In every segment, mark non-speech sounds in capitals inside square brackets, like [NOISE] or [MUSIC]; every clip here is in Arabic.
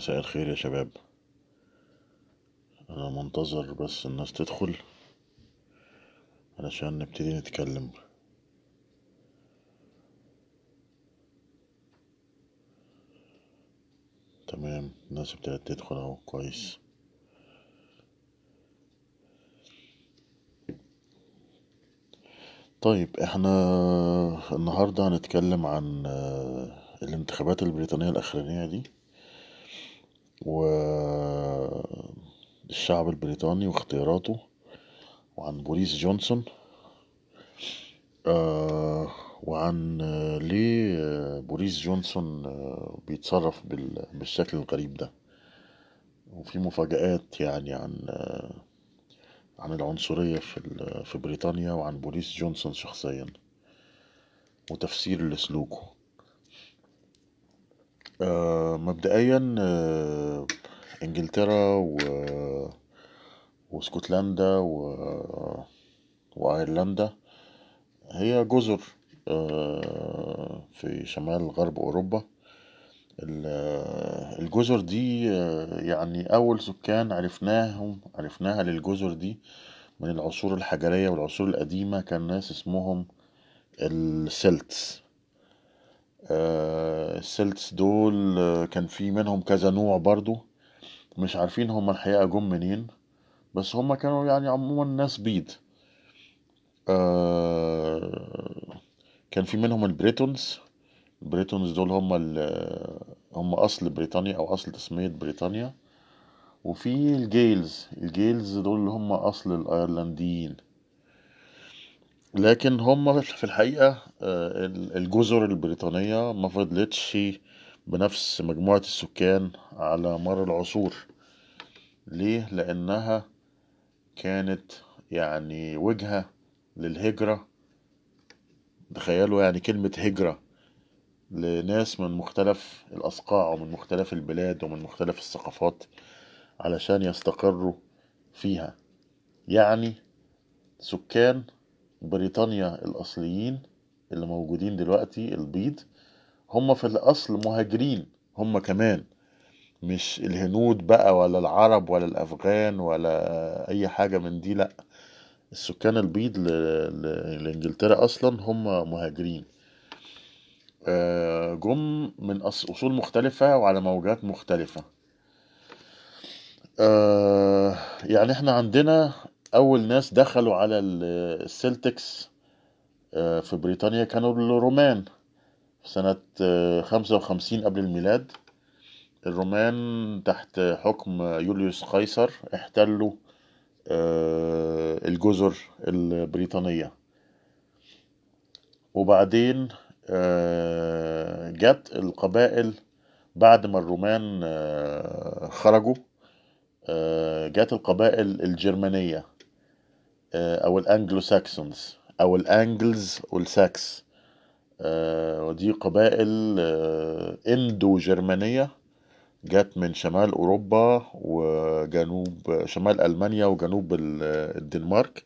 مساء الخير يا شباب. أنا منتظر بس الناس تدخل علشان نبتدي نتكلم. تمام الناس ابتدت تدخل أهو كويس. طيب إحنا النهاردة هنتكلم عن الانتخابات البريطانية الأخرانية دي. والشعب البريطاني واختياراته وعن بوريس جونسون آه، وعن ليه بوريس جونسون آه، بيتصرف بال- بالشكل الغريب ده. وفي مفاجآت يعني عن آه، عن العنصرية في في بريطانيا وعن بوريس جونسون شخصيا وتفسير لسلوكه. آه، مبدئيا آه، إنجلترا و... واسكتلندا و... وأيرلندا هي جزر آه، في شمال غرب أوروبا. ال- الجزر دي يعني أول سكان عرفناهم عرفناها للجزر دي من العصور الحجرية والعصور القديمة. كان ناس اسمهم ال Celts ال Celts دول آه، كان في منهم كذا نوع برضو. مش عارفين هم الحقيقة جم منين بس هم كانوا يعني عموما ناس بيض. آه، كان في منهم ال Britons. ال Britons دول هم ال- هم أصل بريطانيا أو أصل تسمية بريطانيا. وفي ال Gaels. ال Gaels دول اللي هم أصل الأيرلنديين. لكن هم في الحقيقة آه، ال- الجزر البريطانية ما فضلتش بنفس مجموعة السكان على مر العصور. ليه؟ لأنها كانت يعني وجهة للهجرة. تخيلوا يعني كلمة هجرة لناس من مختلف الأصقاع ومن مختلف البلاد ومن مختلف الثقافات علشان يستقروا فيها. يعني سكان بريطانيا الأصليين اللي موجودين دلوقتي البيض هم في الأصل مهاجرين هم كمان. مش الهنود بقى ولا العرب ولا الأفغان ولا أي حاجة من دي لأ. السكان البيض ل... ل... لإنجلترا أصلا هم مهاجرين. آه، جم من أصول مختلفة وعلى موجات مختلفة. آه، يعني إحنا عندنا أول ناس دخلوا على ال- السلتكس آه، في بريطانيا كانوا الرومان. سنة آه، 55 قبل الميلاد الرومان تحت حكم يوليوس قيصر احتلوا آه، الجزر البريطانية. وبعدين جت القبائل بعد ما الرومان خرجوا جت القبائل الجرمانية. آه، أو ال Anglo-Saxons أو ال Angles وال Saxons. آه، ودي قبائل آه، إندو جرمانية جت من شمال أوروبا وجنوب شمال ألمانيا وجنوب ال- الدنمارك.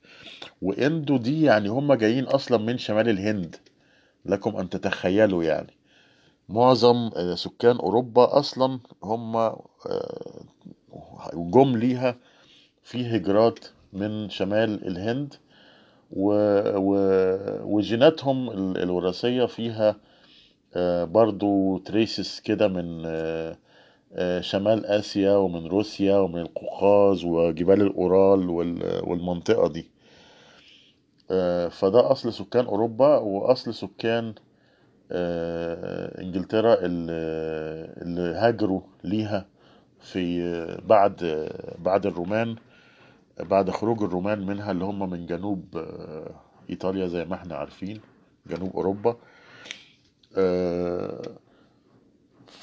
وإندو دي يعني هم جايين أصلا من شمال الهند لكم أن تتخيلوا يعني. معظم سكان أوروبا أصلا هم جم ليها في هجرات من شمال الهند و... و... وجيناتهم ال- الوراثية فيها آه، برضو تريسس كده من آه، آه، شمال آسيا ومن روسيا ومن القوقاز وجبال الأورال وال... والمنطقة دي. فده أصل سكان أوروبا وأصل سكان إنجلترا اللي هاجروا ليها في بعد بعد الرومان. بعد خروج الرومان منها اللي هم من جنوب آه، إيطاليا زي ما إحنا عارفين جنوب أوروبا. آه،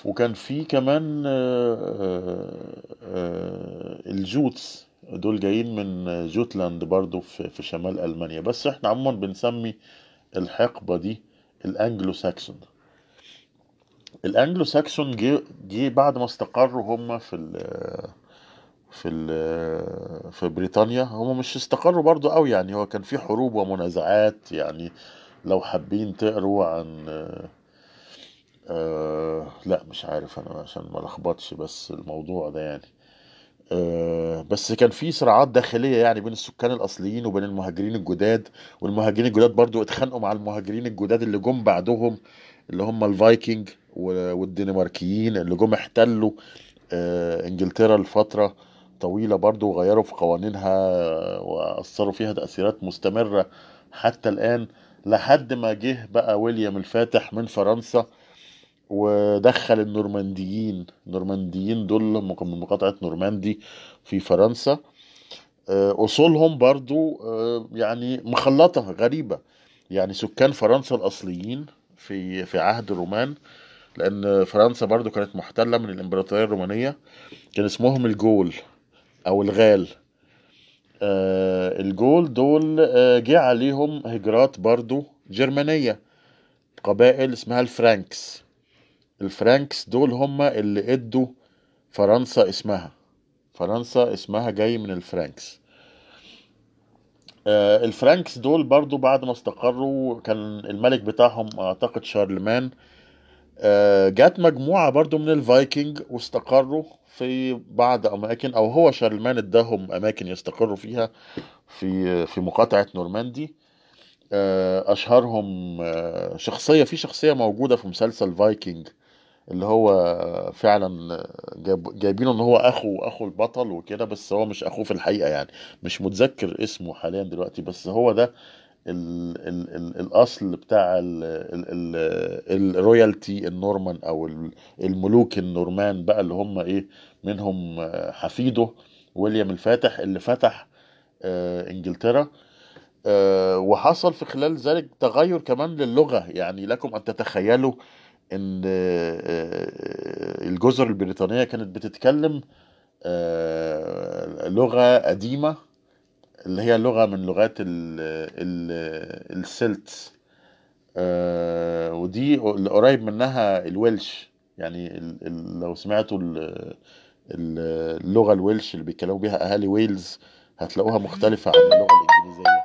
وكان في كمان آه، الجوتس. دول جايين من جوتلاند برضو في شمال ألمانيا. بس إحنا عموما بنسمي الحقبة دي الأنجلو ساكسون الأنجلو ساكسون جه بعد ما استقروا هم في في في بريطانيا. هم مش استقروا برضو قوي يعني هو كان في حروب ومنازعات يعني. لو حابين تقروا عن آه لا مش عارف أنا عشان ما لخبطش بس الموضوع ده يعني. آه بس كان في صراعات داخلية يعني بين السكان الأصليين وبين المهاجرين الجداد. والمهاجرين الجداد برضو اتخانقوا مع المهاجرين الجداد اللي جم بعدهم اللي هم الفايكنج والدنماركيين اللي جم احتلوا آه إنجلترا لفترة. طويلة برضو وغيروا في قوانينها وأثروا فيها تأثيرات مستمرة حتى الآن لحد ما جه بقى ويليام الفاتح من فرنسا ودخل النورمانديين. النورمانديين دول من مقاطعة نورماندي في فرنسا. آه، أصولهم برضو آه، يعني مخلطة غريبة. يعني سكان فرنسا الأصليين في في عهد الرومان لأن فرنسا برضو كانت محتلة من الإمبراطورية الرومانية كان اسمهم ال Gaul. أو الغال. آه، ال Gaul دول آه، جه عليهم هجرات برضو جرمانية قبائل اسمها ال Franks. ال Franks دول هم اللي إدوا فرنسا اسمها. فرنسا اسمها جاي من ال Franks. آه، ال Franks دول برضو بعد ما استقروا كان الملك بتاعهم أعتقد شارلمان جات مجموعة برضو من الفايكنج واستقروا في بعض أماكن أو هو شارلمان اداهم أماكن يستقروا فيها في في مقاطعة نورماندي. آه، أشهرهم آه، شخصية في شخصية موجودة في مسلسل فايكنج اللي هو فعلا جايبينه إن هو أخو أخو البطل وكده بس هو مش أخوه في الحقيقة يعني. مش متذكر اسمه حاليا دلوقتي بس هو ده ال ال ال الأصل بتاع ال ال ال ال royalty النورمان أو ال- الملوك النورمان بقى اللي هم إيه منهم حفيده ويليام الفاتح اللي فتح آه، إنجلترا. آه، وحصل في خلال ذلك تغير كمان للغة. يعني لكم أن تتخيلوا إن آه، الجزر البريطانية كانت بتتكلم آه، لغة قديمة. اللي هي لغة من لغات ال ال السلتس آه، ودي اللي قريب منها الويلش. يعني ال- ال- لو سمعتوا ال- ال- اللغة الويلش اللي بيتكلموا بيها أهالي ويلز هتلاقوها مختلفة عن اللغة الإنجليزية.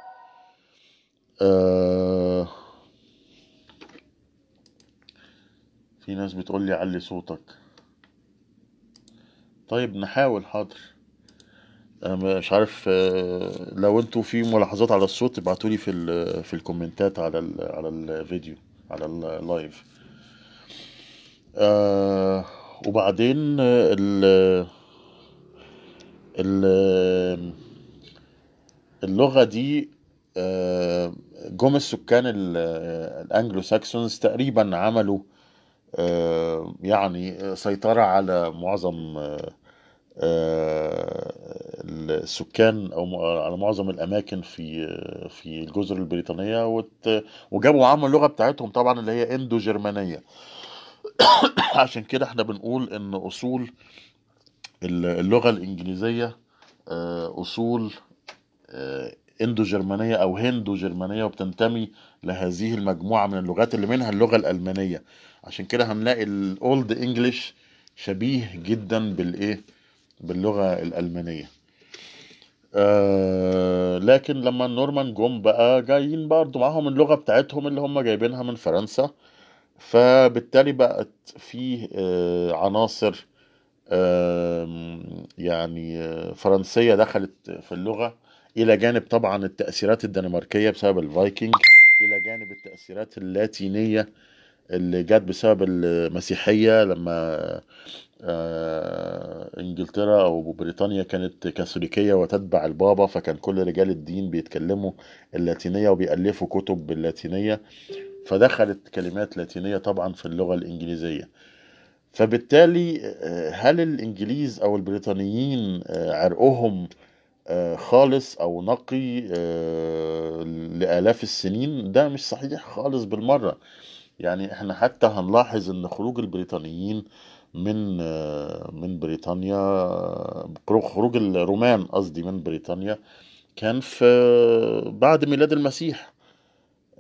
آه، في ناس بتقول لي علي صوتك. طيب نحاول حاضر. أنا مش عارف آه، لو أنتوا في ملاحظات على الصوت ابعتوا لي في في الكومنتات على ال- على الفيديو على ال live آه وبعدين ال ال اللغة دي آه، جم السكان ال- ال Anglo-Saxons تقريبا عملوا يعني سيطرة على معظم السكان أو على معظم الأماكن في في الجزر البريطانية وجابوا معاهم اللغة بتاعتهم طبعا اللي هي اندو جرمانيه [COUGHS] عشان كده إحنا بنقول إن أصول اللغة الإنجليزية آه، أصول آه، اندو جرمانيه أو هندو جرمانيه وبتنتمي لهذه المجموعة من اللغات اللي منها اللغة الألمانية. عشان كده هنلاقي ال Old English شبيه جدا بالإيه؟ باللغة الألمانية. آه لكن لما النورمان جم بقى جايين برضو معاهم اللغة بتاعتهم اللي هم جايبينها من فرنسا فبالتالي بقت فيه آه عناصر يعني آه، فرنسية دخلت في اللغة إلى جانب طبعا التأثيرات الدنماركية بسبب الفايكنج إلى جانب التأثيرات اللاتينية اللي جت بسبب المسيحية لما انجلترا أو بريطانيا كانت كاثوليكية وتتبع البابا فكان كل رجال الدين بيتكلموا اللاتينية وبيألفوا كتب باللاتينية فدخلت كلمات لاتينية طبعا في اللغة الإنجليزية. فبالتالي آه، هل الإنجليز أو البريطانيين آه، عرقهم آه، خالص أو نقي آه، لآلاف السنين؟ ده مش صحيح خالص بالمرة. يعني إحنا حتى هنلاحظ إن خروج البريطانيين آه، من بريطانيا آه، خروج الرومان قصدي من بريطانيا كان في بعد ميلاد المسيح.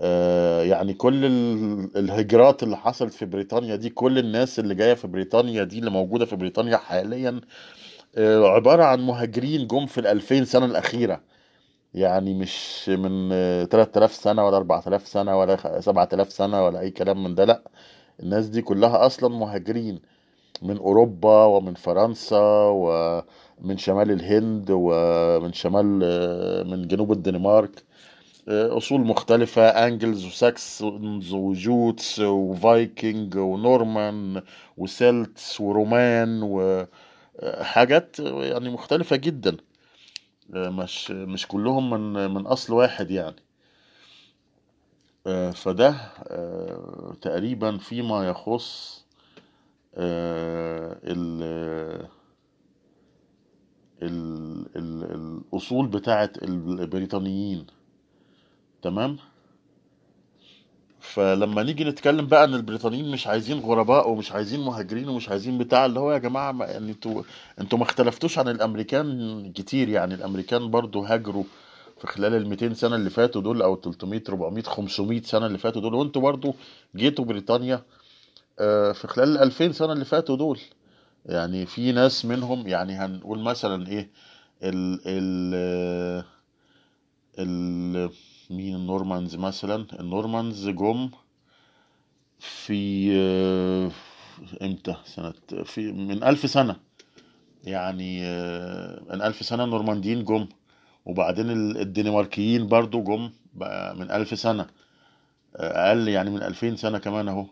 آه، يعني كل ال- الهجرات اللي حصلت في بريطانيا دي كل الناس اللي جاية في بريطانيا دي اللي موجودة في بريطانيا حاليا آه، عبارة عن مهاجرين جم في الألفين سنة الأخيرة. يعني مش من آه، 3000 سنة ولا 4000 سنة ولا خ- 7000 سنة ولا أي كلام من ده لأ الناس دي كلها أصلا مهاجرين. من أوروبا ومن فرنسا ومن شمال الهند ومن شمال من جنوب الدنمارك. أصول مختلفة Angles و Saxons و Jutes وفايكنج ونورمان وسيلتس ورومان وحاجات يعني مختلفة جدا. مش مش كلهم من من أصل واحد يعني. آه، فده آه، تقريبا فيما يخص آه، ال ال ال الأصول بتاعة البريطانيين. تمام؟ فلما نيجي نتكلم بقى إن البريطانيين مش عايزين غرباء ومش عايزين مهاجرين ومش عايزين بتاع اللي هو يا جماعة ما يعني أنتوا أنتوا ما اختلفتوش عن الأمريكان كتير يعني. الأمريكان برضو هاجروا في خلال ال 200 سنة اللي فاتوا دول أو 300 400 500 سنة اللي فاتوا دول. وانتوا برضو جيتوا بريطانيا آه، في خلال ال 2000 سنة اللي فاتوا دول. يعني في ناس منهم يعني هنقول مثلا إيه ال ال ال مين ال Normans مثلا. ال Normans جم في آه، إمتى؟ سنة في من ألف سنة. يعني آه، من ألف سنة النورمانديين جم. وبعدين ال- الدنماركيين برضو جم بقى من ألف سنة. آه، أقل يعني من ألفين سنة كمان أهو.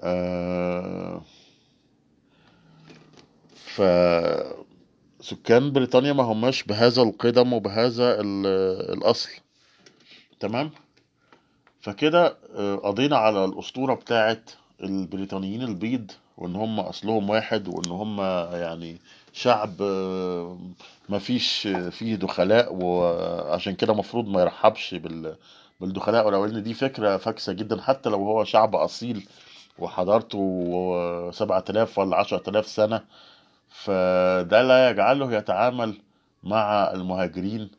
آه، ف سكان بريطانيا ما هماش بهذا القدم وبهذا ال- الأصل. تمام؟ فكده آه، قضينا على الأسطورة بتاعت البريطانيين البيض وإن هم أصلهم واحد وإن هم يعني شعب آه، ما فيش فيه دخلاء وعشان كده مفروض ما يرحبش بال بالدخلاء. ولو إن دي فكرة فاكسة جدا حتى لو هو شعب أصيل وحضارته سبعة آلاف ولا عشرة آلاف سنة فده لا يجعله يتعامل مع المهاجرين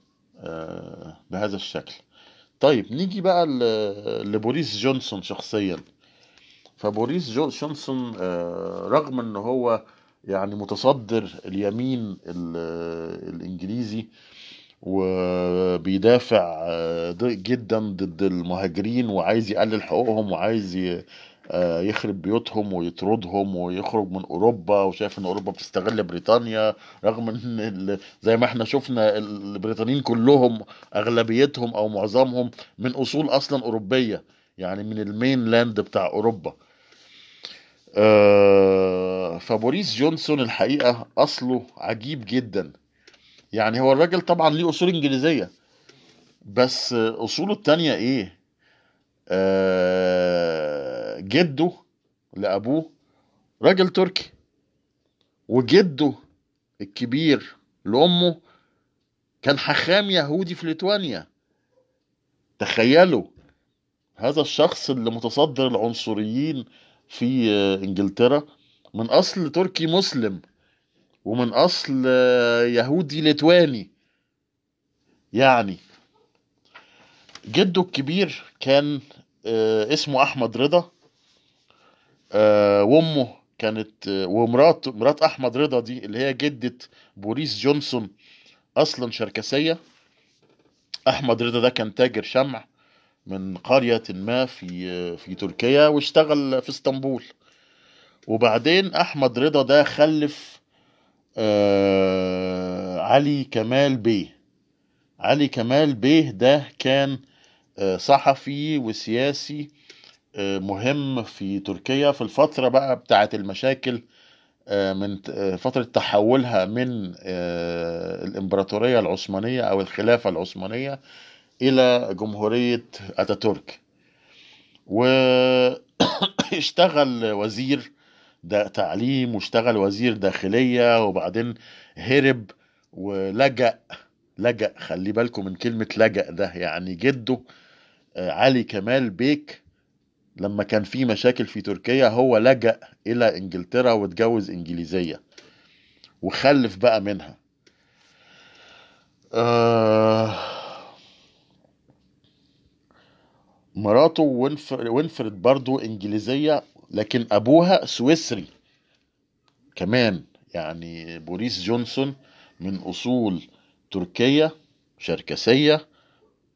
آه، بهذا الشكل. طيب نيجي بقى لبوريس جونسون شخصيا. فبوريس جو- جونسون آه، رغم إن هو يعني متصدر اليمين ال- الإنجليزي وبيدافع آه، جدا ضد المهاجرين وعايز يقلل حقوقهم وعايز يخرب بيوتهم ويطردهم ويخرج من أوروبا وشايف إن أوروبا بتستغل بريطانيا رغم إن زي ما إحنا شفنا البريطانيين كلهم أغلبيتهم أو معظمهم من أصول أصلا أوروبية يعني من ال mainland بتاع أوروبا. آه، فبوريس جونسون الحقيقة أصله عجيب جدا. يعني هو الراجل طبعا ليه أصول إنجليزية بس أصوله التانية إيه؟ آه جده لأبوه راجل تركي وجده الكبير لأمه كان حخام يهودي في ليتوانيا. تخيلوا هذا الشخص اللي متصدر العنصريين في إنجلترا من أصل تركي مسلم ومن أصل يهودي ليتواني. يعني جده الكبير كان آه، اسمه أحمد رضا. وامه كانت آه، ومرات مرات أحمد رضا دي اللي هي جدة بوريس جونسون أصلا شركسية. أحمد رضا ده كان تاجر شمع من قرية ما في آه، في تركيا واشتغل في إسطنبول. وبعدين أحمد رضا ده خلف آه، علي كمال بيه. علي كمال بيه ده كان آه، صحفي وسياسي آه، مهم في تركيا في الفترة بقى بتاعت المشاكل آه، من آه، فترة تحولها من آه، الإمبراطورية العثمانية أو الخلافة العثمانية إلى جمهورية أتاتورك. واشتغل [COUGHS] وزير تعليم واشتغل وزير داخلية وبعدين هرب ولجأ لجأ خلي بالكم من كلمة لجأ ده يعني جده آه، علي كمال بيك لما كان في مشاكل في تركيا هو لجأ إلى إنجلترا واتجوز إنجليزية وخلف بقى منها. آه مراته وينفر وينفرد برضو إنجليزية لكن أبوها سويسري كمان. يعني بوريس جونسون من أصول تركية شركسية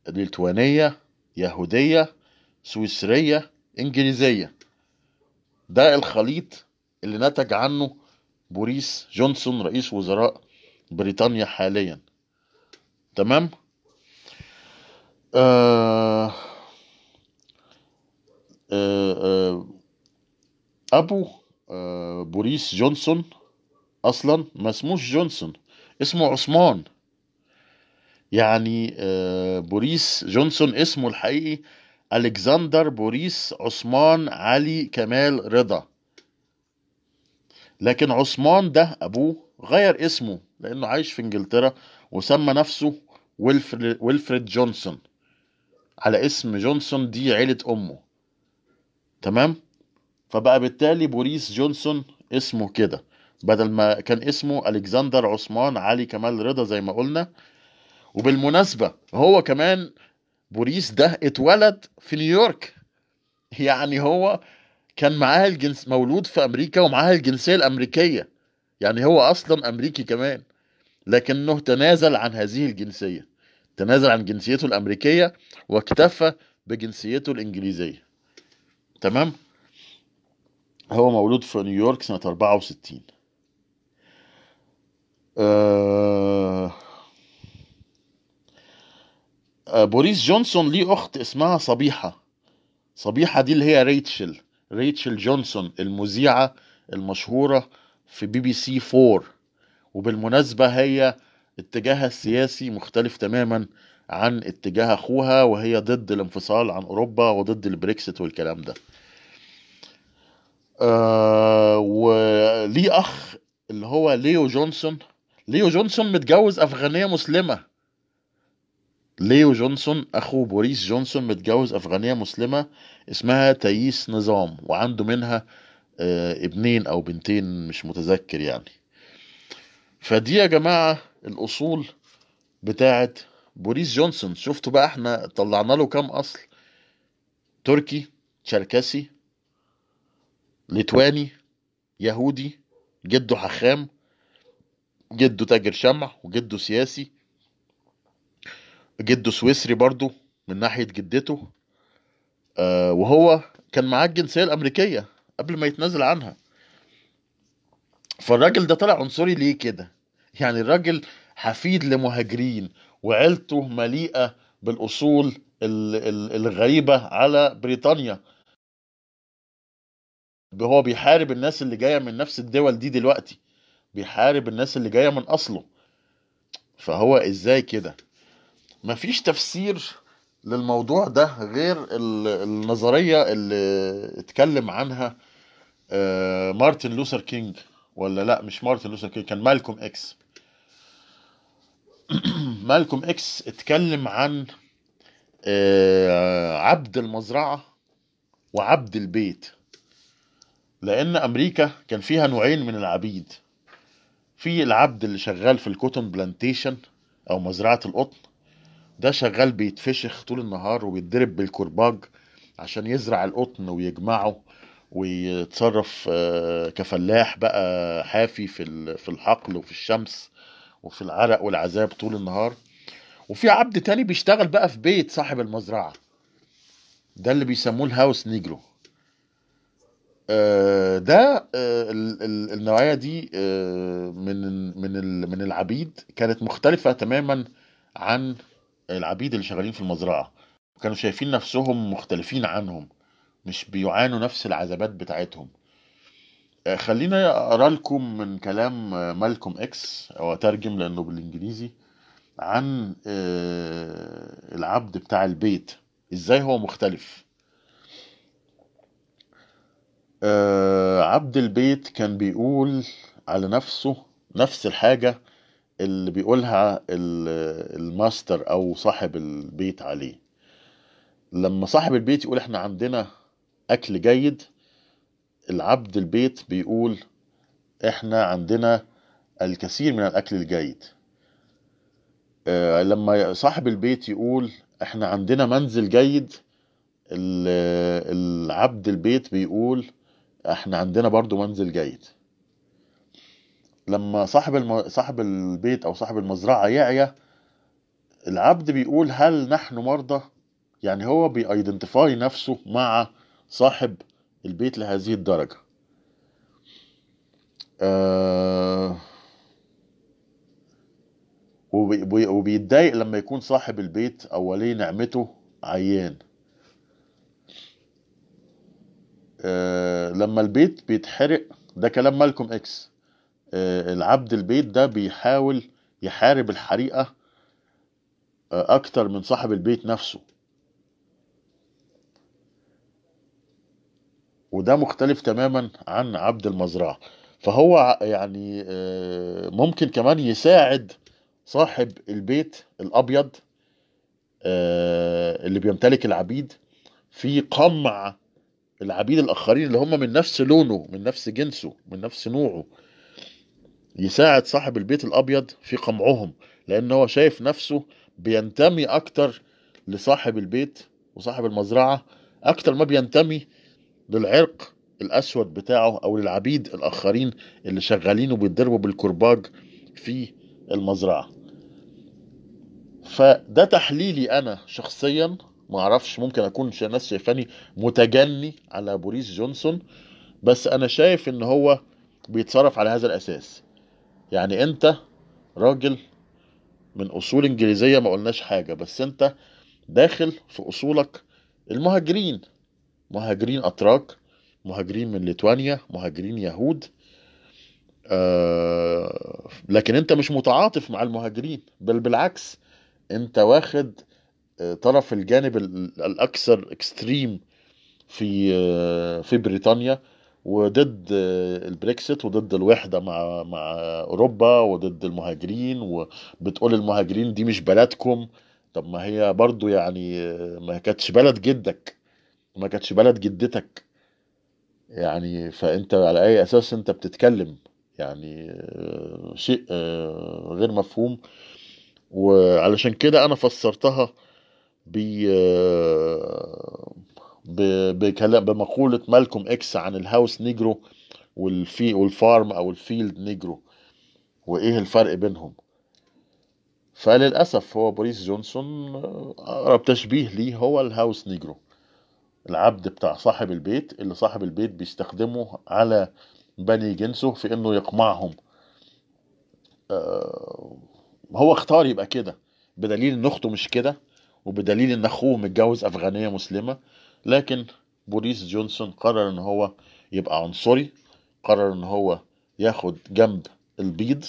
ليتوانية يهودية سويسرية إنجليزية. ده الخليط اللي نتج عنه بوريس جونسون رئيس وزراء بريطانيا حاليا. تمام؟ آه آه آه أبو بوريس جونسون. أصلا ما اسموش جونسون اسمه عثمان. يعني بوريس جونسون اسمه الحقيقي ألكسندر بوريس عثمان علي كمال رضا. لكن عثمان ده أبوه غير اسمه لأنه عايش في إنجلترا وسمى نفسه ويلفريد, جونسون. على اسم جونسون دي عيلة أمه. تمام؟ فبقى بالتالي بوريس جونسون اسمه كده. بدل ما كان اسمه ألكسندر عثمان علي كمال رضا زي ما قلنا. وبالمناسبة هو كمان بوريس ده اتولد في نيويورك. يعني هو كان معاه الجنس مولود في أمريكا ومعاه الجنسية الأمريكية. يعني هو أصلا أمريكي كمان. لكنه تنازل عن هذه الجنسية. تنازل عن جنسيته الأمريكية واكتفى بجنسيته الإنجليزية. تمام؟ هو مولود في نيويورك سنة 64 آه... آه بوريس جونسون ليه أخت اسمها صبيحة. صبيحة دي اللي هي ريتشل ريتشل جونسون المذيعة المشهورة في بي بي سي 4 وبالمناسبة هي اتجاهها السياسي مختلف تماما عن اتجاه أخوها وهي ضد الانفصال عن أوروبا وضد البريكسيت والكلام ده. آه وليه أخ اللي هو ليو جونسون. ليو جونسون متجوز أفغانية مسلمة. ليو جونسون أخو بوريس جونسون متجوز أفغانية مسلمة اسمها تايس نظام وعنده منها آه، ابنين أو بنتين مش متذكر يعني. فدي يا جماعة الأصول بتاعت بوريس جونسون. شفتوا بقى إحنا طلعنا له كام أصل؟ تركي شركسي ليتواني يهودي جده حخام جده تاجر شمع وجده سياسي. جده سويسري برضو من ناحية جدته آه وهو كان معاه الجنسية الأمريكية قبل ما يتنازل عنها. فالراجل ده طلع عنصري ليه كده؟ يعني الراجل حفيد لمهاجرين وعيلته مليئة بالأصول ال- ال- الغريبة على بريطانيا. هو بيحارب الناس اللي جاية من نفس الدول دي دلوقتي بيحارب الناس اللي جاية من أصله. فهو إزاي كده؟ مفيش تفسير للموضوع ده غير ال- النظرية اللي اتكلم عنها آه، مارتن لوثر كينج. ولا لا مش مارتن لوثر كينج كان مالكوم إكس. [CLEARS THROAT] مالكوم إكس اتكلم عن آه، عبد المزرعة وعبد البيت. لأن أمريكا كان فيها نوعين من العبيد. في العبد اللي شغال في ال cotton plantation أو مزرعة القطن ده شغال بيتفشخ طول النهار وبيتضرب بالكرباج عشان يزرع القطن ويجمعه ويتصرف آه، كفلاح بقى حافي في في الحقل وفي الشمس وفي العرق والعذاب طول النهار. وفي عبد تاني بيشتغل بقى في بيت صاحب المزرعة. ده اللي بيسموه ال house negro. آه، ده آه، ال- ال- النوعية دي من من من العبيد كانت مختلفة تماما عن العبيد اللي شغالين في المزرعة كانوا شايفين نفسهم مختلفين عنهم مش بيعانوا نفس العذابات بتاعتهم. آه، خلينا اقرا لكم من كلام آه، مالكوم إكس أو اترجم لأنه بالإنجليزي عن آه، العبد بتاع البيت إزاي هو مختلف. عبد البيت كان بيقول على نفسه نفس الحاجة اللي بيقولها ال- الماستر أو صاحب البيت عليه. لما صاحب البيت يقول إحنا عندنا أكل جيد العبد البيت بيقول إحنا عندنا الكثير من الأكل الجيد. آه، لما صاحب البيت يقول إحنا عندنا منزل جيد ال- العبد البيت بيقول إحنا عندنا برضو منزل جيد. لما صاحب الم... صاحب البيت أو صاحب المزرعة يعيا العبد بيقول هل نحن مرضى؟ يعني هو بيأيدنتيفاي نفسه مع صاحب البيت لهذه الدرجة. آه وبي- وبي- وبيتضايق لما يكون صاحب البيت أو ولي نعمته عيان. آه لما البيت بيتحرق ده كلام مالكوم إكس. العبد البيت ده بيحاول يحارب الحريقة آه أكتر من صاحب البيت نفسه. وده مختلف تماما عن عبد المزرعة. فهو يعني آه، ممكن كمان يساعد صاحب البيت الأبيض آه، اللي بيمتلك العبيد في قمع العبيد الآخرين اللي هم من نفس لونه من نفس جنسه من نفس نوعه. يساعد صاحب البيت الأبيض في قمعهم لأن هو شايف نفسه بينتمي أكتر لصاحب البيت وصاحب المزرعة أكتر ما بينتمي للعرق الأسود بتاعه أو للعبيد الآخرين اللي شغالين وبيتضربوا بالكرباج في المزرعة. فده تحليلي أنا شخصيا ما أعرفش ممكن أكون ش- ناس شايفاني متجني على بوريس جونسون بس أنا شايف إن هو بيتصرف على هذا الأساس. يعني أنت راجل من أصول إنجليزية ما قلناش حاجة بس أنت داخل في أصولك المهاجرين. مهاجرين أتراك مهاجرين من ليتوانيا مهاجرين يهود آه لكن انت مش متعاطف مع المهاجرين بل بالعكس انت واخد آه، طرف الجانب ال- الأكثر اكستريم في آه، في بريطانيا. وضد البريكسيت وضد الوحدة مع مع أوروبا وضد المهاجرين وبتقول المهاجرين دي مش بلدكم. طب ما هي برضو يعني ما كانتش بلد جدك ما كانتش بلد جدتك. يعني فأنت على أي أساس أنت بتتكلم؟ يعني شيء غير مفهوم. وعلشان كده أنا فسرتها ب- بكلام بمقولة مالكوم إكس عن الهاوس نيجرو والفي والفارم أو الفيلد نيجرو. وإيه الفرق بينهم؟ فللأسف هو بوريس جونسون آه، أقرب تشبيه ليه هو ال house negro. العبد بتاع صاحب البيت اللي صاحب البيت بيستخدمه على بني جنسه في إنه يقمعهم. آه، هو اختار يبقى كده بدليل إن أخته مش كده وبدليل إن أخوه متجوز أفغانية مسلمة لكن بوريس جونسون قرر إن هو يبقى عنصري قرر إن هو ياخد جنب البيض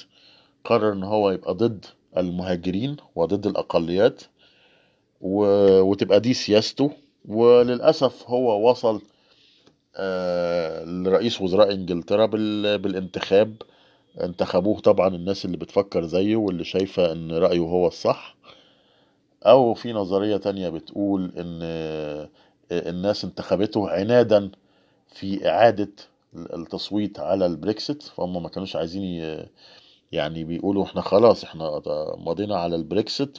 قرر إن هو يبقى ضد المهاجرين وضد الأقليات و... وتبقى دي سياسته. وللأسف هو وصل آه، لرئيس وزراء إنجلترا بال... بالانتخاب. انتخبوه طبعا الناس اللي بتفكر زيه واللي شايفة إن رأيه هو الصح. أو في نظرية تانية بتقول إن الناس انتخبته عنادا في إعادة التصويت على البريكسيت فهم ما كانوش عايزين يعني بيقولوا إحنا خلاص إحنا مضينا على البريكسيت.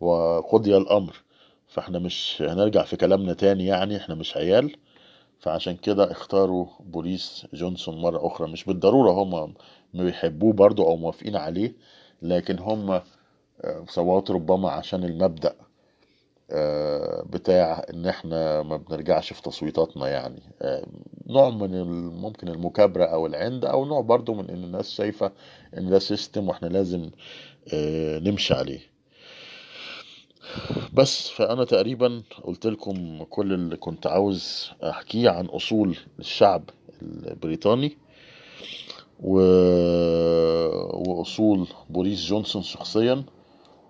وقضي الأمر فإحنا مش هنرجع في كلامنا تاني يعني إحنا مش عيال فعشان كده اختاروا بوريس جونسون مرة أخرى مش بالضرورة هم بيحبوه برضو أو موافقين عليه لكن هم آه، صوتوا ربما عشان المبدأ بتاع إن إحنا ما بنرجعش في تصويتاتنا يعني. آه، نوع من ممكن المكابرة أو العند أو نوع برضو من إن الناس شايفة إن ده system وإحنا لازم آه، نمشي عليه. بس فأنا تقريبا قلت لكم كل اللي كنت عاوز أحكيه عن أصول الشعب البريطاني و... وأصول بوريس جونسون شخصيا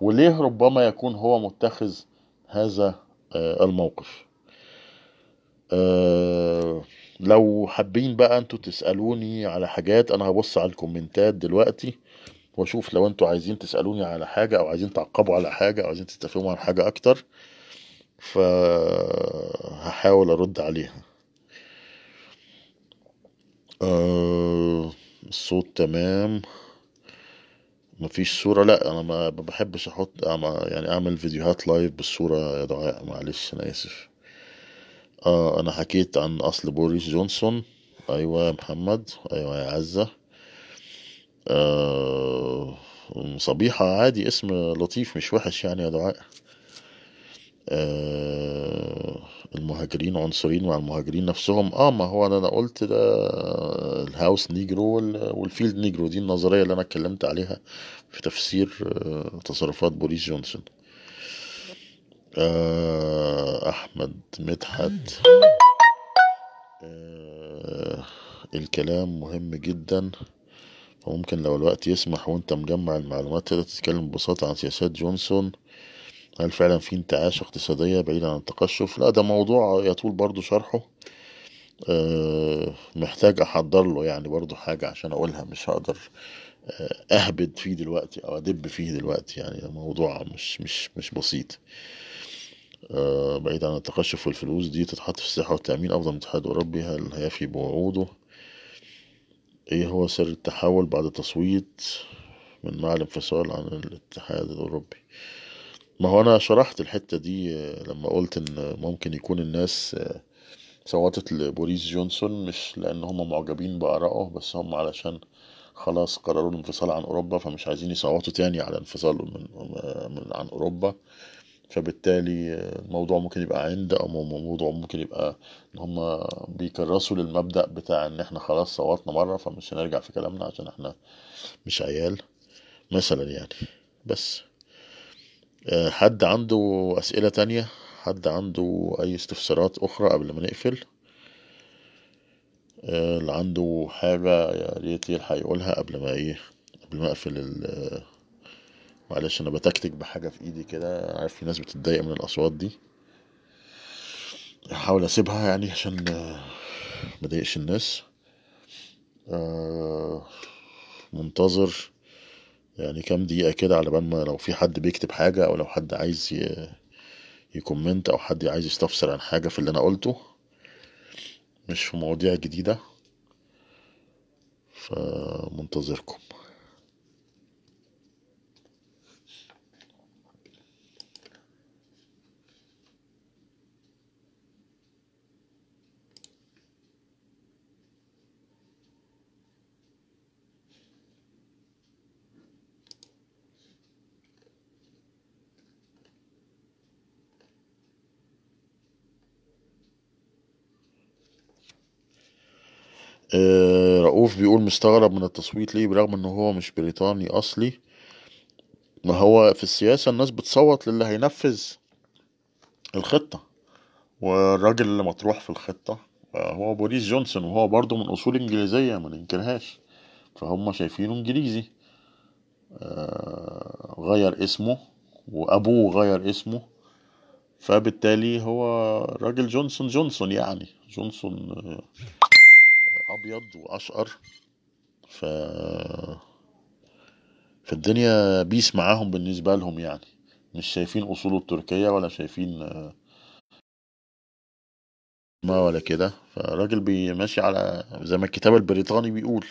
وليه ربما يكون هو متخذ هذا آه، الموقف. آه، لو حابين بقى أنتوا تسألوني على حاجات أنا هبص على ال comments ات دلوقتي واشوف لو أنتوا عايزين تسألوني على حاجة أو عايزين تعقبوا على حاجة أو عايزين تستفهموا عن حاجة أكتر فهحاول ارد عليها. آه، الصوت تمام. مفيش صورة لا أنا ما بحبش أحط يعني أعمل فيديوهات live بالصورة يا دعاء معلش أنا آسف. آه أنا حكيت عن أصل بوريس جونسون. أيوه يا محمد أيوه يا عزة. آه صبيحة عادي اسم لطيف مش وحش يعني يا دعاء. آه المهاجرين عنصريين مع المهاجرين نفسهم. آه ما هو أنا قلت ده ال house negro وال- وال field negro. دي النظرية اللي أنا اتكلمت عليها في تفسير آه، تصرفات بوريس جونسون. آه، أحمد مدحت. آه، الكلام مهم جدا. وممكن لو الوقت يسمح وأنت مجمع المعلومات تقدر تتكلم ببساطة عن سياسات جونسون. هل فعلا في انتعاش اقتصادية بعيدا عن التقشف؟ لا ده موضوع يطول برضو شرحه. آه، محتاج أحضر له يعني برضو حاجة عشان أقولها مش هقدر آه، أهبد فيه دلوقتي أو أدب فيه دلوقتي يعني ده موضوع مش مش مش بسيط. آه، بعيد عن التقشف والفلوس دي تتحط في الصحة والتأمين أفضل من الاتحاد الأوروبي هل هيفي بوعوده؟ إيه هو سر التحول بعد التصويت من مع الانفصال عن الاتحاد الأوروبي؟ ما هو أنا شرحت الحتة دي آه، لما قلت إن ممكن يكون الناس آه، صوتت لبوريس جونسون مش لأن هم معجبين بآرائه بس هم علشان خلاص قرروا الانفصال عن أوروبا فمش عايزين يصوتوا تاني على انفصال من, من عن أوروبا. فبالتالي الموضوع ممكن يبقى عند أو مو- موضوع ممكن يبقى إن هم بيكرسوا للمبدأ بتاع إن إحنا خلاص صوتنا مرة فمش هنرجع في كلامنا عشان إحنا مش عيال مثلا يعني. بس. آه، حد عنده أسئلة تانية؟ حد عنده أي استفسارات أخرى قبل ما نقفل؟ آه، اللي عنده حاجة يا ريت يلحق يقولها قبل ما إيه قبل ما أقفل ال- معلش أنا بتكتك بحاجة في إيدي كده عارف في ناس بتتضايق من الأصوات دي. احاول أسيبها يعني عشان آه، مضايقش الناس. آه، منتظر. يعني كام دقيقة كده على بال ما لو في حد بيكتب حاجة أو لو حد عايز يكومنت أو حد عايز يستفسر عن حاجة في اللي أنا قلته مش في مواضيع جديدة فمنتظركم. رؤوف بيقول مستغرب من التصويت ليه برغم إن هو مش بريطاني أصلي. ما هو في السياسة الناس بتصوت للي هينفذ الخطة والراجل اللي مطروح في الخطة آه، هو بوريس جونسون وهو برضه من أصول إنجليزية ما ننكرهاش. فهم شايفينه إنجليزي. آه، غير اسمه وأبوه غير اسمه. فبالتالي هو راجل جونسون جونسون يعني. جونسون أبيض وأشقر ف فالدنيا بيس معاهم بالنسبة لهم يعني. مش شايفين أصوله التركية ولا شايفين ما ولا كده. فالراجل بيمشي على زي ما الكتاب البريطاني بيقول.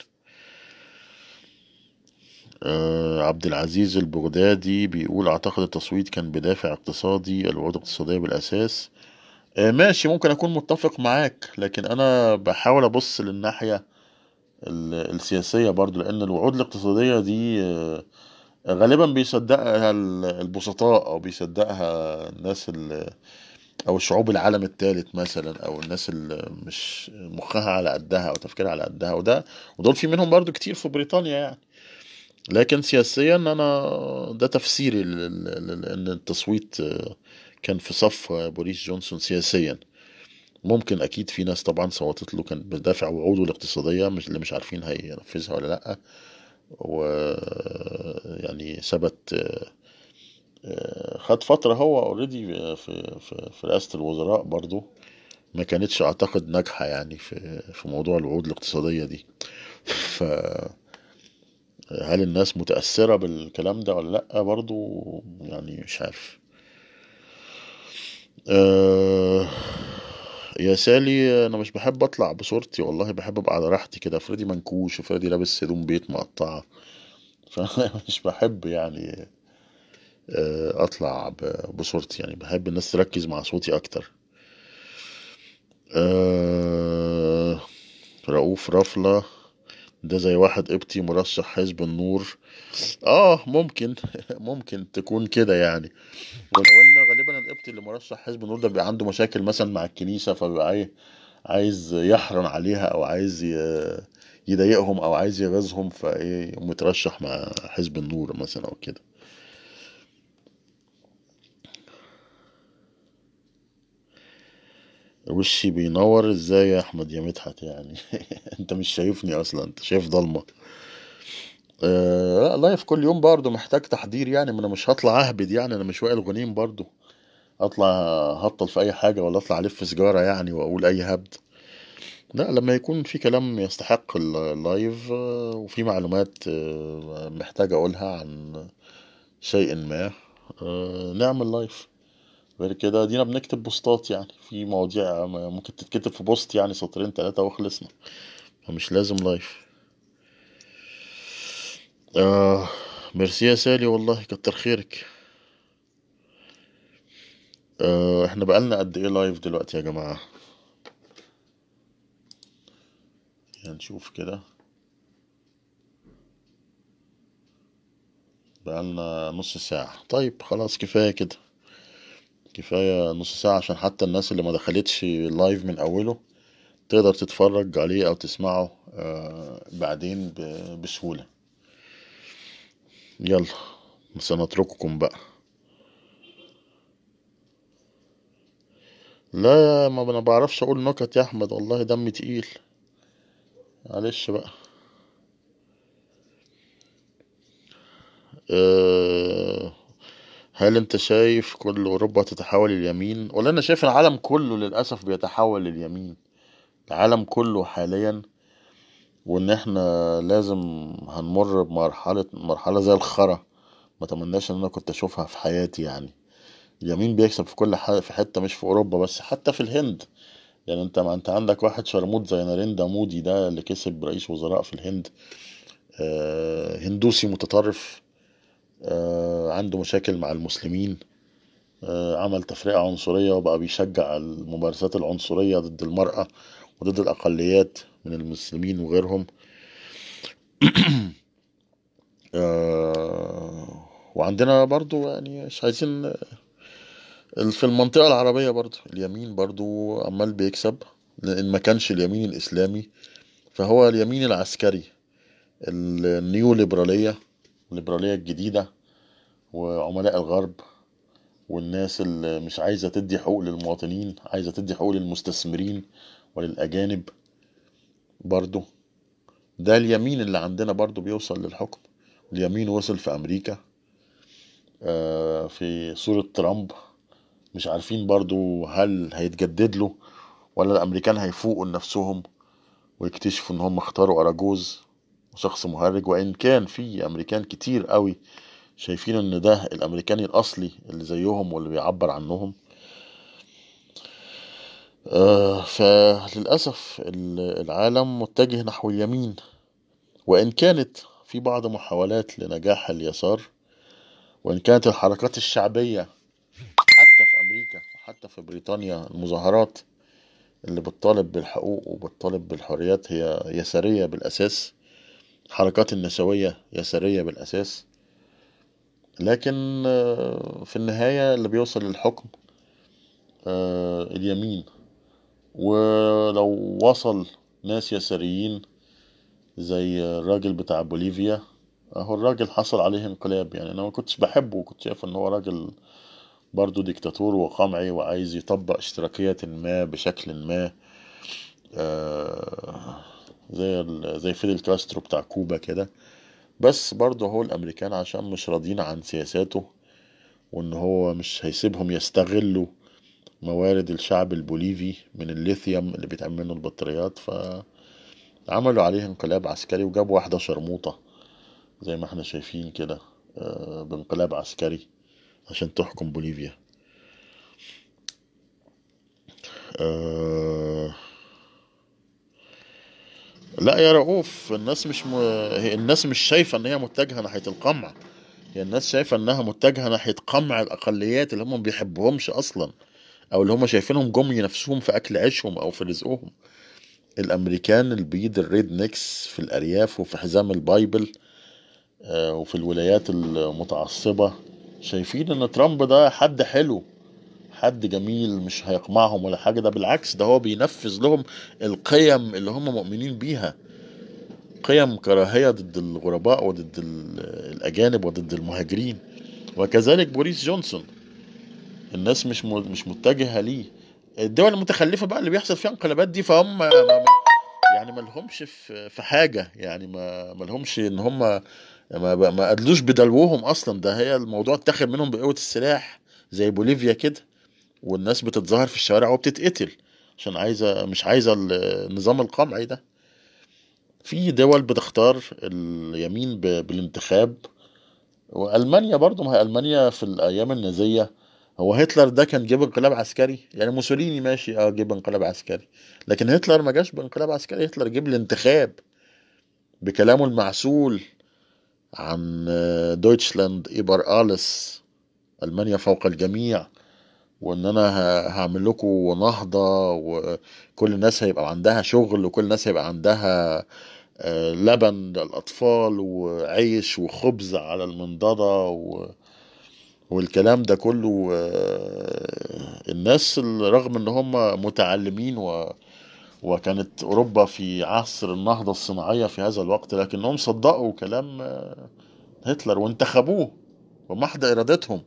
آه، عبد العزيز البغدادي بيقول أعتقد التصويت كان بدافع اقتصادي الوعود الاقتصادية بالأساس. آه، ماشي ممكن أكون متفق معاك لكن أنا بحاول أبص للناحية ال- السياسية برضو لأن الوعود الاقتصادية دي آه، غالبا بيصدقها ال- البسطاء أو بيصدقها الناس ال- أو الشعوب العالم الثالث مثلا أو الناس اللي مش مخها على قدها أو تفكيرها على قدها وده ودول في منهم برضو كتير في بريطانيا يعني. لكن سياسيا أنا ده تفسيري لأن التصويت آه، كان في صف بوريس جونسون سياسيا. ممكن أكيد في ناس طبعا صوتت له كان بدافع وعوده الاقتصادية مش اللي مش عارفين هينفذها ولا لأ. و يعني ثبت خد فترة هو already في في في رئاسة الوزراء برضو. ما كانتش أعتقد ناجحة يعني في في موضوع الوعود الاقتصادية دي. [LAUGHS] ف هل الناس متأثرة بالكلام ده ولا لأ؟ برضو يعني مش عارف. أه يا سالي أنا مش بحب أطلع بصورتي والله بحب أبقى على راحتي كده. افرضي منكوش افرضي لابس هدوم بيت مقطعة. [LAUGHS] فانا مش بحب يعني آه، أطلع بصورتي يعني. بحب الناس تركز مع صوتي أكتر. أه رؤوف رفلة. ده زي واحد قبطي مرشح حزب النور. آه ممكن. [LAUGHS] ممكن تكون كده يعني. ولو إن غالبا القبطي اللي مرشح حزب النور ده بيبقى عنده مشاكل مثلا مع الكنيسة فبيبقى عاي- عايز يحرن عليها أو عايز يضايقهم أو عايز يغيظهم فإيه مترشح مع حزب النور مثلا أو كده. وشي بينور إزاي يا احمد يا مدحت يعني؟ [LAUGHS] انت مش شايفني أصلا انت شايف ضلمة. آه لا لايف كل يوم برضه محتاج تحضير يعني ما أنا مش هطلع اهبد يعني أنا مش وائل غنيم برضه. اطلع هطل في اي حاجة ولا اطلع الف سيجارة يعني واقول اي هبد. لا لما يكون في كلام يستحق ال- ال live آه، وفي معلومات آه، محتاج اقولها عن شيء ما آه، نعمل live. غير كده أدينا بنكتب بوستات يعني. في مواضيع ممكن تتكتب في post يعني سطرين ثلاثة وخلصنا. فمش لازم live آه ميرسي يا سالي والله كتر خيرك. آه إحنا بقالنا قد إيه live دلوقتي يا جماعة؟ هنشوف كده. بقالنا نص ساعة. طيب خلاص كفاية كده. كفاية نص ساعة عشان حتى الناس اللي ما دخلتش ال live من أوله تقدر تتفرج عليه أو تسمعه آه بعدين بسهولة. يلا سنترككم بقى. لا ما أنا بعرفش أقول نكت يا أحمد والله دمي تقيل. معلش بقى. أه هل أنت شايف كل أوروبا تتحول لليمين ولا أنا شايف العالم كله للأسف بيتحول لليمين العالم كله حاليا وإن إحنا لازم هنمر بمرحلة مرحلة زي الخرا. ما تمناش إن أنا كنت أشوفها في حياتي يعني. اليمين بيكسب في كل حاجة في حتة مش في أوروبا بس حتى في الهند. يعني أنت ما أنت عندك واحد شرموط زي ناريندا مودي ده اللي كسب رئيس وزراء في الهند. آه هندوسي متطرف. عنده مشاكل مع المسلمين. آه عمل تفرقة عنصرية وبقى بيشجع الممارسات العنصرية ضد المرأة وضد الأقليات من المسلمين وغيرهم. [CLEARS THROAT] آه وعندنا برضو يعني مش عايزين في المنطقة العربية برضو اليمين برضو عمال بيكسب لأن ما كانش اليمين الإسلامي فهو اليمين العسكري النيو ليبرالية الليبرالية الجديدة وعملاء الغرب والناس اللي مش عايزة تدي حقوق للمواطنين عايزة تدي حقوق للمستثمرين وللأجانب برضو. ده اليمين اللي عندنا برضو بيوصل للحكم. اليمين وصل في أمريكا آه، في صورة ترامب. مش عارفين برضو هل هيتجدد له ولا الأمريكان هيفوقوا لنفسهم ويكتشفوا إن هم اختاروا أراجوز. شخص مهرج وإن كان في أمريكان كتير قوي شايفين إن ده الأمريكاني الأصلي اللي زيهم واللي بيعبر عنهم. آه فللأسف ال- العالم متجه نحو اليمين. وإن كانت في بعض محاولات لنجاح اليسار وإن كانت الحركات الشعبية حتى في أمريكا وحتى في بريطانيا المظاهرات اللي بتطالب بالحقوق وبتطالب بالحريات هي يسارية بالأساس. الحركات النسوية يسارية بالأساس لكن آه، في النهاية اللي بيوصل للحكم آه، اليمين. ولو وصل ناس يساريين زي الراجل بتاع بوليفيا أهو الراجل حصل عليه انقلاب يعني. أنا ما كنتش بحبه وكنت شايف إن هو راجل برضه ديكتاتور وقمعي وعايز يطبق اشتراكية ما بشكل ما آه، زي زي فيدل كاسترو بتاع كوبا كده. بس برضه هو الأمريكان عشان مش راضيين عن سياساته وإن هو مش هيسيبهم يستغلوا موارد الشعب البوليفي من الليثيوم اللي بيتعمل منه البطاريات. فعملوا عليه انقلاب عسكري وجابوا واحدة شرموطة زي ما إحنا شايفين كده آه، بانقلاب عسكري عشان تحكم بوليفيا. آه، لا يا رؤوف الناس مش م... الناس مش شايفة إن هي متجهة ناحية القمع. هي الناس شايفة إنها متجهة ناحية قمع الأقليات اللي هم ما بيحبوهمش أصلا أو اللي هم شايفينهم جم نفسهم في أكل عيشهم أو في رزقهم. الأمريكان البيض ال rednecks في الأرياف وفي حزام ال Bible آه، وفي الولايات المتعصبة شايفين إن ترامب ده حد حلو. حد جميل مش هيقمعهم ولا حاجة ده بالعكس ده هو بينفذ لهم القيم اللي هم مؤمنين بيها. قيم كراهية ضد الغرباء وضد ال- الأجانب وضد المهاجرين. وكذلك بوريس جونسون الناس مش مش متجهة ليه. الدول المتخلفة بقى اللي بيحصل فيها انقلابات دي فهم يعني ما لهمش في حاجة يعني ما لهمش إن هم ما ما أدلوش بدلوهم أصلا. ده هي الموضوع اتاخد منهم بقوة السلاح زي بوليفيا كده. والناس بتتظاهر في الشوارع وبتتقتل. عشان عايزة مش عايزة النظام القمعي ده. في دول بتختار اليمين بالانتخاب. وألمانيا برضو ما هي ألمانيا في الأيام النازية. هو هتلر ده كان جيب انقلاب عسكري؟ يعني موسوليني ماشي آه جيب انقلاب عسكري. لكن هتلر ما جاش بانقلاب عسكري. هتلر جه بالانتخاب بكلامه المعسول عن آه، Deutschland über alles. ألمانيا فوق الجميع. وإن أنا هعمل لكم نهضة وكل الناس هيبقى عندها شغل وكل الناس هيبقى عندها آه، لبن للأطفال وعيش وخبز على المنضدة و... والكلام ده كله الناس رغم إن هم متعلمين و... وكانت أوروبا في عصر النهضة الصناعية في هذا الوقت لكنهم صدقوا كلام آه، هتلر وانتخبوه بمحض إرادتهم.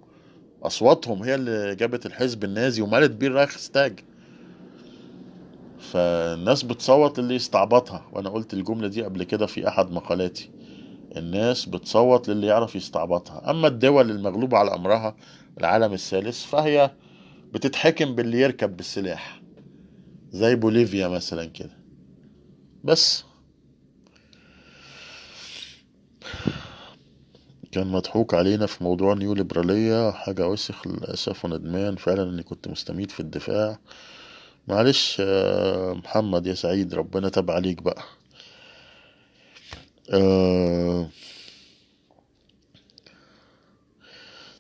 أصواتهم هي اللي جابت الحزب النازي ومالت بيه الرايخستاج فالناس بتصوت للي يستعبطها. وأنا قلت الجملة دي قبل كده في أحد مقالاتي. الناس بتصوت للي يعرف يستعبطها. أما الدول المغلوبة على أمرها العالم الثالث فهي بتتحكم باللي يركب بالسلاح. زي بوليفيا مثلا كده. بس. كان مضحوك علينا في موضوع نيو ليبرالية حاجة وسخ للأسف وندمان فعلا إني كنت مستميت في الدفاع. معلش محمد يا سعيد ربنا تاب عليك بقى. آه،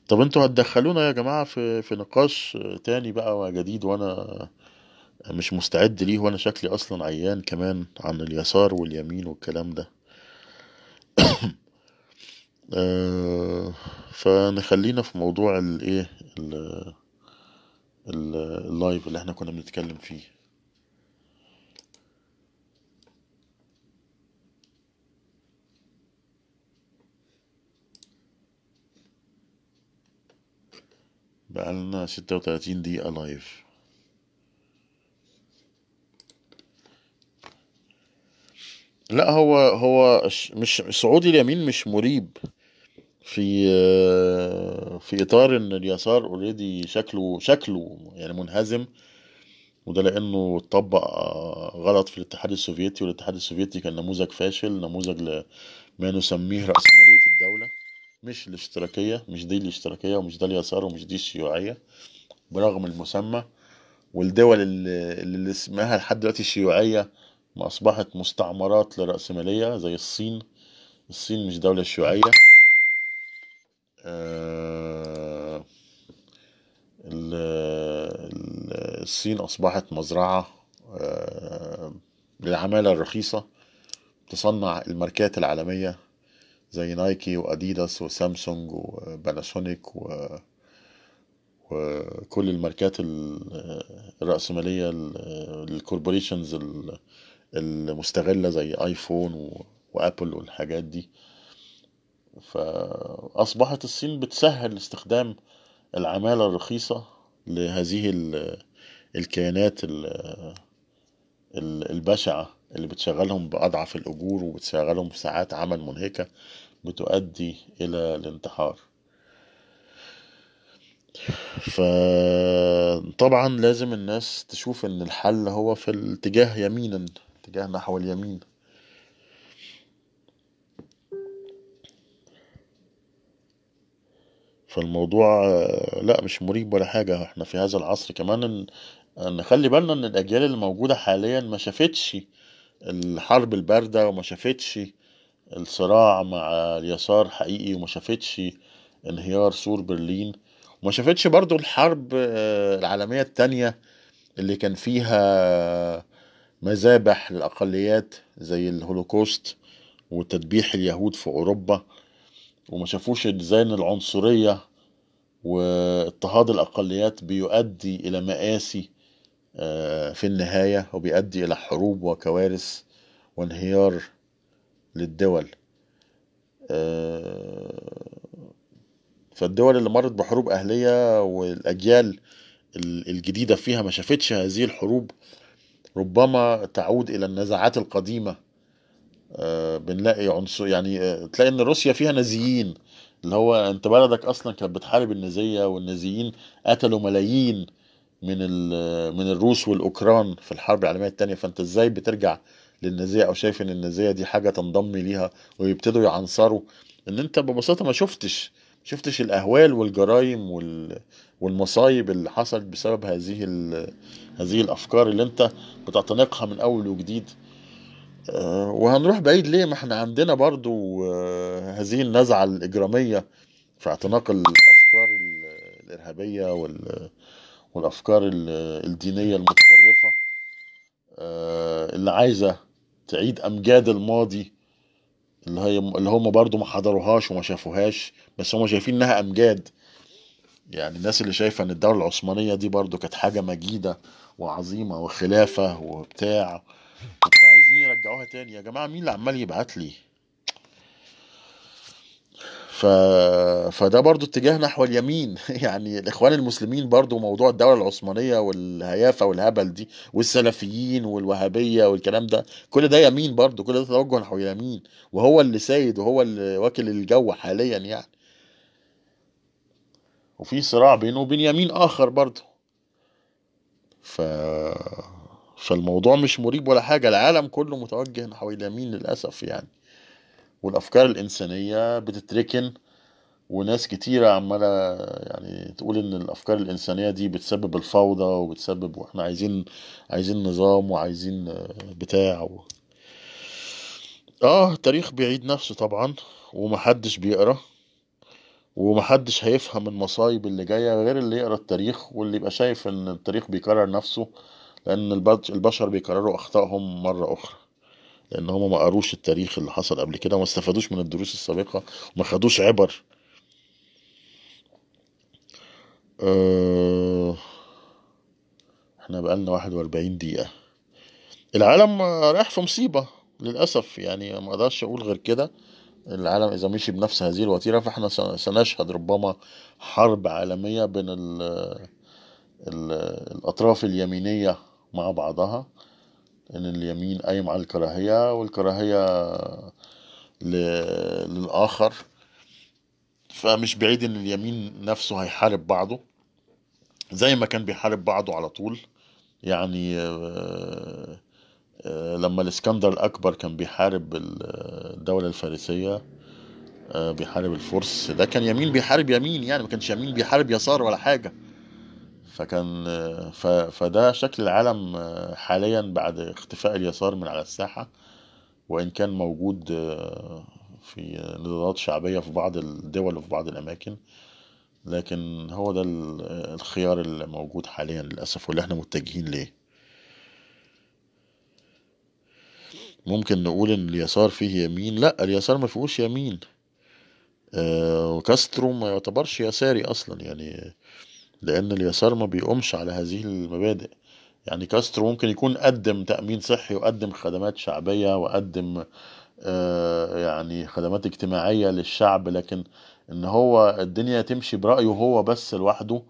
طب أنتوا هتدخلونا يا جماعة في في نقاش تاني بقى وجديد وأنا مش مستعد ليه وأنا شكلي أصلا عيان كمان عن اليسار واليمين والكلام ده. فنخلينا في موضوع الايه ال- ال- اللايف اللي إحنا كنا بنتكلم فيه. بقالنا 36 دقيقة live لا هو هو مش صعود اليمين مش مريب. في في إطار إن اليسار already شكله شكله يعني منهزم وده لأنه اتطبق غلط في الاتحاد السوفيتي والاتحاد السوفيتي كان نموذج فاشل نموذج لما نسميه رأسمالية الدولة. مش الاشتراكية مش دي الاشتراكية ومش ده اليسار ومش دي الشيوعية برغم المسمى. والدول اللي, اللي اسمها لحد دلوقتي الشيوعية ما أصبحت مستعمرات لرأسمالية زي الصين. الصين مش آه، ال- ال- الصين أصبحت مزرعة آه، للعمالة الرخيصة تصنع الماركات العالمية زي نايكي وأديداس وسامسونج وباناسونيك و... وكل الماركات ال- الرأسمالية ال- ال corporations ال- المستغلة زي آيفون. وأبل والحاجات دي فأصبحت الصين بتسهل استخدام العمالة الرخيصة لهذه ال- الكيانات ال- ال- البشعة اللي بتشغلهم بأضعف الأجور وبتشغلهم بساعات عمل منهكة بتؤدي إلى الانتحار. فطبعا لازم الناس تشوف إن الحل هو في الاتجاه يمينا اتجاه نحو اليمين. فالموضوع آه، لأ مش مريب ولا حاجة. إحنا في هذا العصر كمان إن- نخلي بالنا إن الأجيال اللي موجودة حاليا ما شافتش الحرب الباردة وما شافتش الصراع مع اليسار حقيقي وما شافتش انهيار سور برلين وما شافتش برضو الحرب آه، العالمية التانية اللي كان فيها مذابح للأقليات زي الهولوكوست وتذبيح اليهود في أوروبا. وما شافوش إزاي ان العنصرية واضطهاد الأقليات بيؤدي إلى مآسي آه، في النهاية وبيؤدي إلى حروب وكوارث وانهيار للدول. آه، فالدول اللي مرت بحروب أهلية والأجيال ال- الجديدة فيها ما شافتش هذه الحروب ربما تعود إلى النزعات القديمة بنلاقي عنصر يعني آه، تلاقي إن روسيا فيها نازيين اللي هو أنت بلدك أصلا كانت بتحارب النازية والنازيين قتلوا ملايين من من الروس والأوكران في الحرب العالمية الثانية فأنت إزاي بترجع للنازية؟ أو شايف إن النازية دي حاجة تنضم ليها ويبتدوا يعنصروا؟ إن أنت ببساطة ما شفتش شفتش الأهوال والجرائم وال والمصايب اللي حصلت بسبب هذه هذه الأفكار اللي أنت بتعتنقها من أول وجديد. آه، وهنروح بعيد ليه؟ ما إحنا عندنا برضو آه، هذه النزعة الإجرامية في اعتناق الأفكار ال- الإرهابية وال- والأفكار ال- الدينية المتطرفة. آه، اللي عايزة تعيد أمجاد الماضي اللي هي اللي هم برضو ما حضروهاش وما شافوهاش بس هم شايفين إنها أمجاد. يعني الناس اللي شايفة إن الدولة العثمانية دي برضو كانت حاجة مجيدة وعظيمة وخلافة وبتاع فعايزين يرجعوها تاني. يا جماعة مين اللي عمال يبعت لي؟ ف... فده برضو اتجاه نحو اليمين. [LAUGHS] يعني الإخوان المسلمين برضو موضوع الدولة العثمانية والهيافة والهبل دي والسلفيين والوهابية والكلام ده كل ده يمين برضو كل ده توجه نحو اليمين وهو اللي سيد وهو اللي واكل الجو حاليا يعني. وفي صراع بينه وبين يمين آخر برضو. ف فالموضوع مش مريب ولا حاجة. العالم كله متوجه نحو اليمين للأسف يعني. والأفكار الإنسانية بتتركن وناس كتيرة عمالة يعني تقول إن الأفكار الإنسانية دي بتسبب الفوضى وبتسبب وإحنا عايزين عايزين نظام وعايزين آه، بتاع و... آه التاريخ بيعيد نفسه طبعا ومحدش بيقرأ ومحدش هيفهم المصايب اللي جاية غير اللي يقرأ التاريخ واللي يبقى شايف إن التاريخ بيكرر نفسه. لأن البش- البشر بيكرروا أخطائهم مرة أخرى. لأن هم ما قروش التاريخ اللي حصل قبل كده وما استفادوش من الدروس السابقة وما خدوش عبر. أه... إحنا بقالنا 41 دقيقة. العالم رايح في مصيبة للأسف. يعني ما أقدرش أقول غير كده. العالم إذا مشي بنفس هذه الوتيرة فإحنا سن- سنشهد ربما حرب عالمية بين ال ال الأطراف اليمينية مع بعضها إن اليمين قايم على الكراهية والكراهية ل- للآخر. فمش بعيد إن اليمين نفسه هيحارب بعضه زي ما كان بيحارب بعضه على طول. يعني آه، آه، لما الإسكندر الأكبر كان بيحارب ال- الدولة الفارسية آه، بيحارب الفرس ده كان يمين بيحارب يمين يعني ما كانش يمين بيحارب يسار ولا حاجة. فكان فده شكل العالم حاليا بعد اختفاء اليسار من على الساحة وإن كان موجود في نضالات شعبية في بعض الدول وفي بعض الأماكن لكن هو ده ال- الخيار اللي موجود حاليا للأسف واللي إحنا متجهين ليه. ممكن نقول إن اليسار فيه يمين؟ لأ اليسار ما فيهوش يمين. آه، وكاسترو ما يعتبرش يساري أصلا يعني لأن اليسار ما بيقومش على هذه المبادئ. يعني كاسترو ممكن يكون قدم تأمين صحي وقدم خدمات شعبية وقدم آه، يعني خدمات اجتماعية للشعب لكن إن هو الدنيا تمشي برأيه هو بس لوحده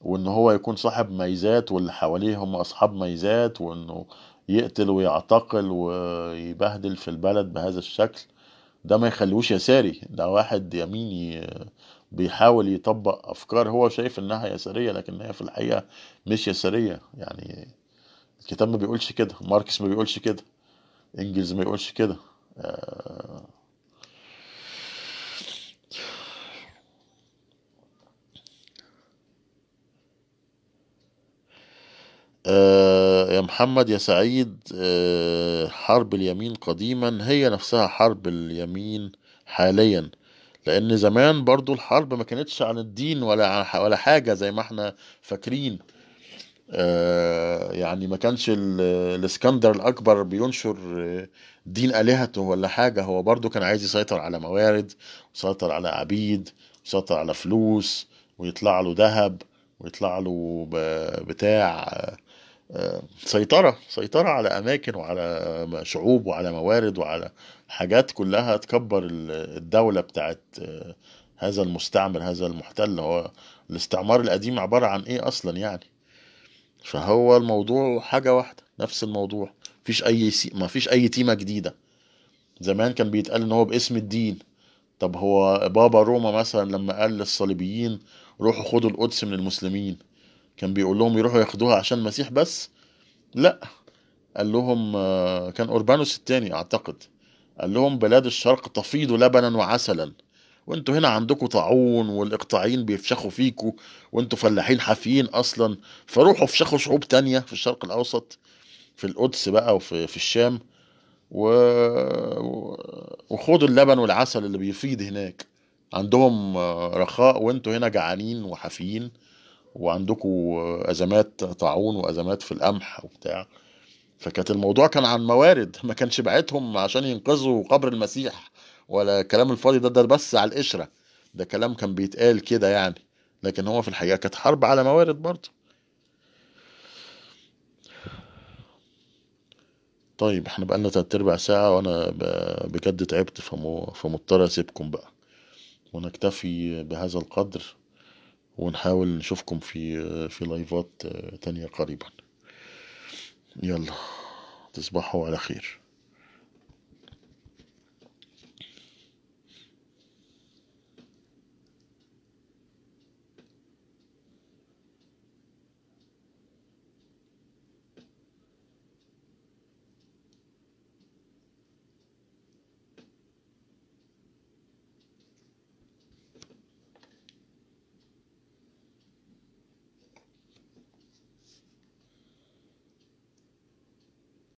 وإن هو يكون صاحب ميزات واللي حواليه هم أصحاب ميزات وإنه يقتل ويعتقل ويبهدل في البلد بهذا الشكل ده ما يخليهوش يساري ده واحد يميني بيحاول يطبق أفكار هو شايف إنها يسارية لكن هي في الحقيقة مش يسارية. يعني الكتاب ما بيقولش كده ماركس ما بيقولش كده إنجلز ما يقولش كده. آه، يا محمد يا سعيد آه، حرب اليمين قديما هي نفسها حرب اليمين حاليا. لأن زمان برضو الحرب ما كانتش عن الدين ولا ولا حاجة زي ما إحنا فاكرين. آه، يعني ما كانش ال- الإسكندر الأكبر بينشر دين آلهته ولا حاجة. هو برضو كان عايز يسيطر على موارد ويسيطر على عبيد ويسيطر على فلوس ويطلع له ذهب ويطلع له بتاع آه، سيطرة. سيطرة على أماكن وعلى شعوب وعلى موارد وعلى حاجات كلها تكبر ال- الدولة بتاعت آه، هذا المستعمر هذا المحتل. هو الاستعمار القديم عبارة عن إيه أصلا يعني؟ فهو الموضوع حاجة واحدة نفس الموضوع. مفيش أي سي... مفيش أي تيمة جديدة. زمان كان بيتقال إن هو باسم الدين. طب هو بابا روما مثلا لما قال للصليبيين روحوا خدوا القدس من المسلمين كان بيقول لهم يروحوا ياخدوها عشان المسيح بس؟ لا. قال لهم آه، كان أوربانوس الثاني أعتقد. قال لهم بلاد الشرق تفيض لبنا وعسلا. وانتوا هنا عندكم طاعون والاقطاعيين بيفشخوا فيكوا وانتوا فلاحين حافيين أصلا. فروحوا افشخوا شعوب تانية في الشرق الأوسط في القدس بقى وفي في الشام. و... وخدوا اللبن والعسل اللي بيفيض هناك. عندهم رخاء وانتوا هنا جعانين وحافيين. وعندكم أزمات طاعون وأزمات في القمح وبتاع. فكانت الموضوع كان عن موارد ما كانش بعتهم عشان ينقذوا قبر المسيح ولا الكلام الفاضي ده ده بس على القشرة. ده كلام كان بيتقال كده يعني لكن هو في الحقيقة كانت حرب على موارد برضه. طيب إحنا بقالنا تلات ارباع ساعة وأنا بجد تعبت فم- فمضطر أسيبكم بقى. ونكتفي بهذا القدر ونحاول نشوفكم في في لايفات تانية قريبا. يلا تصبحوا على خير.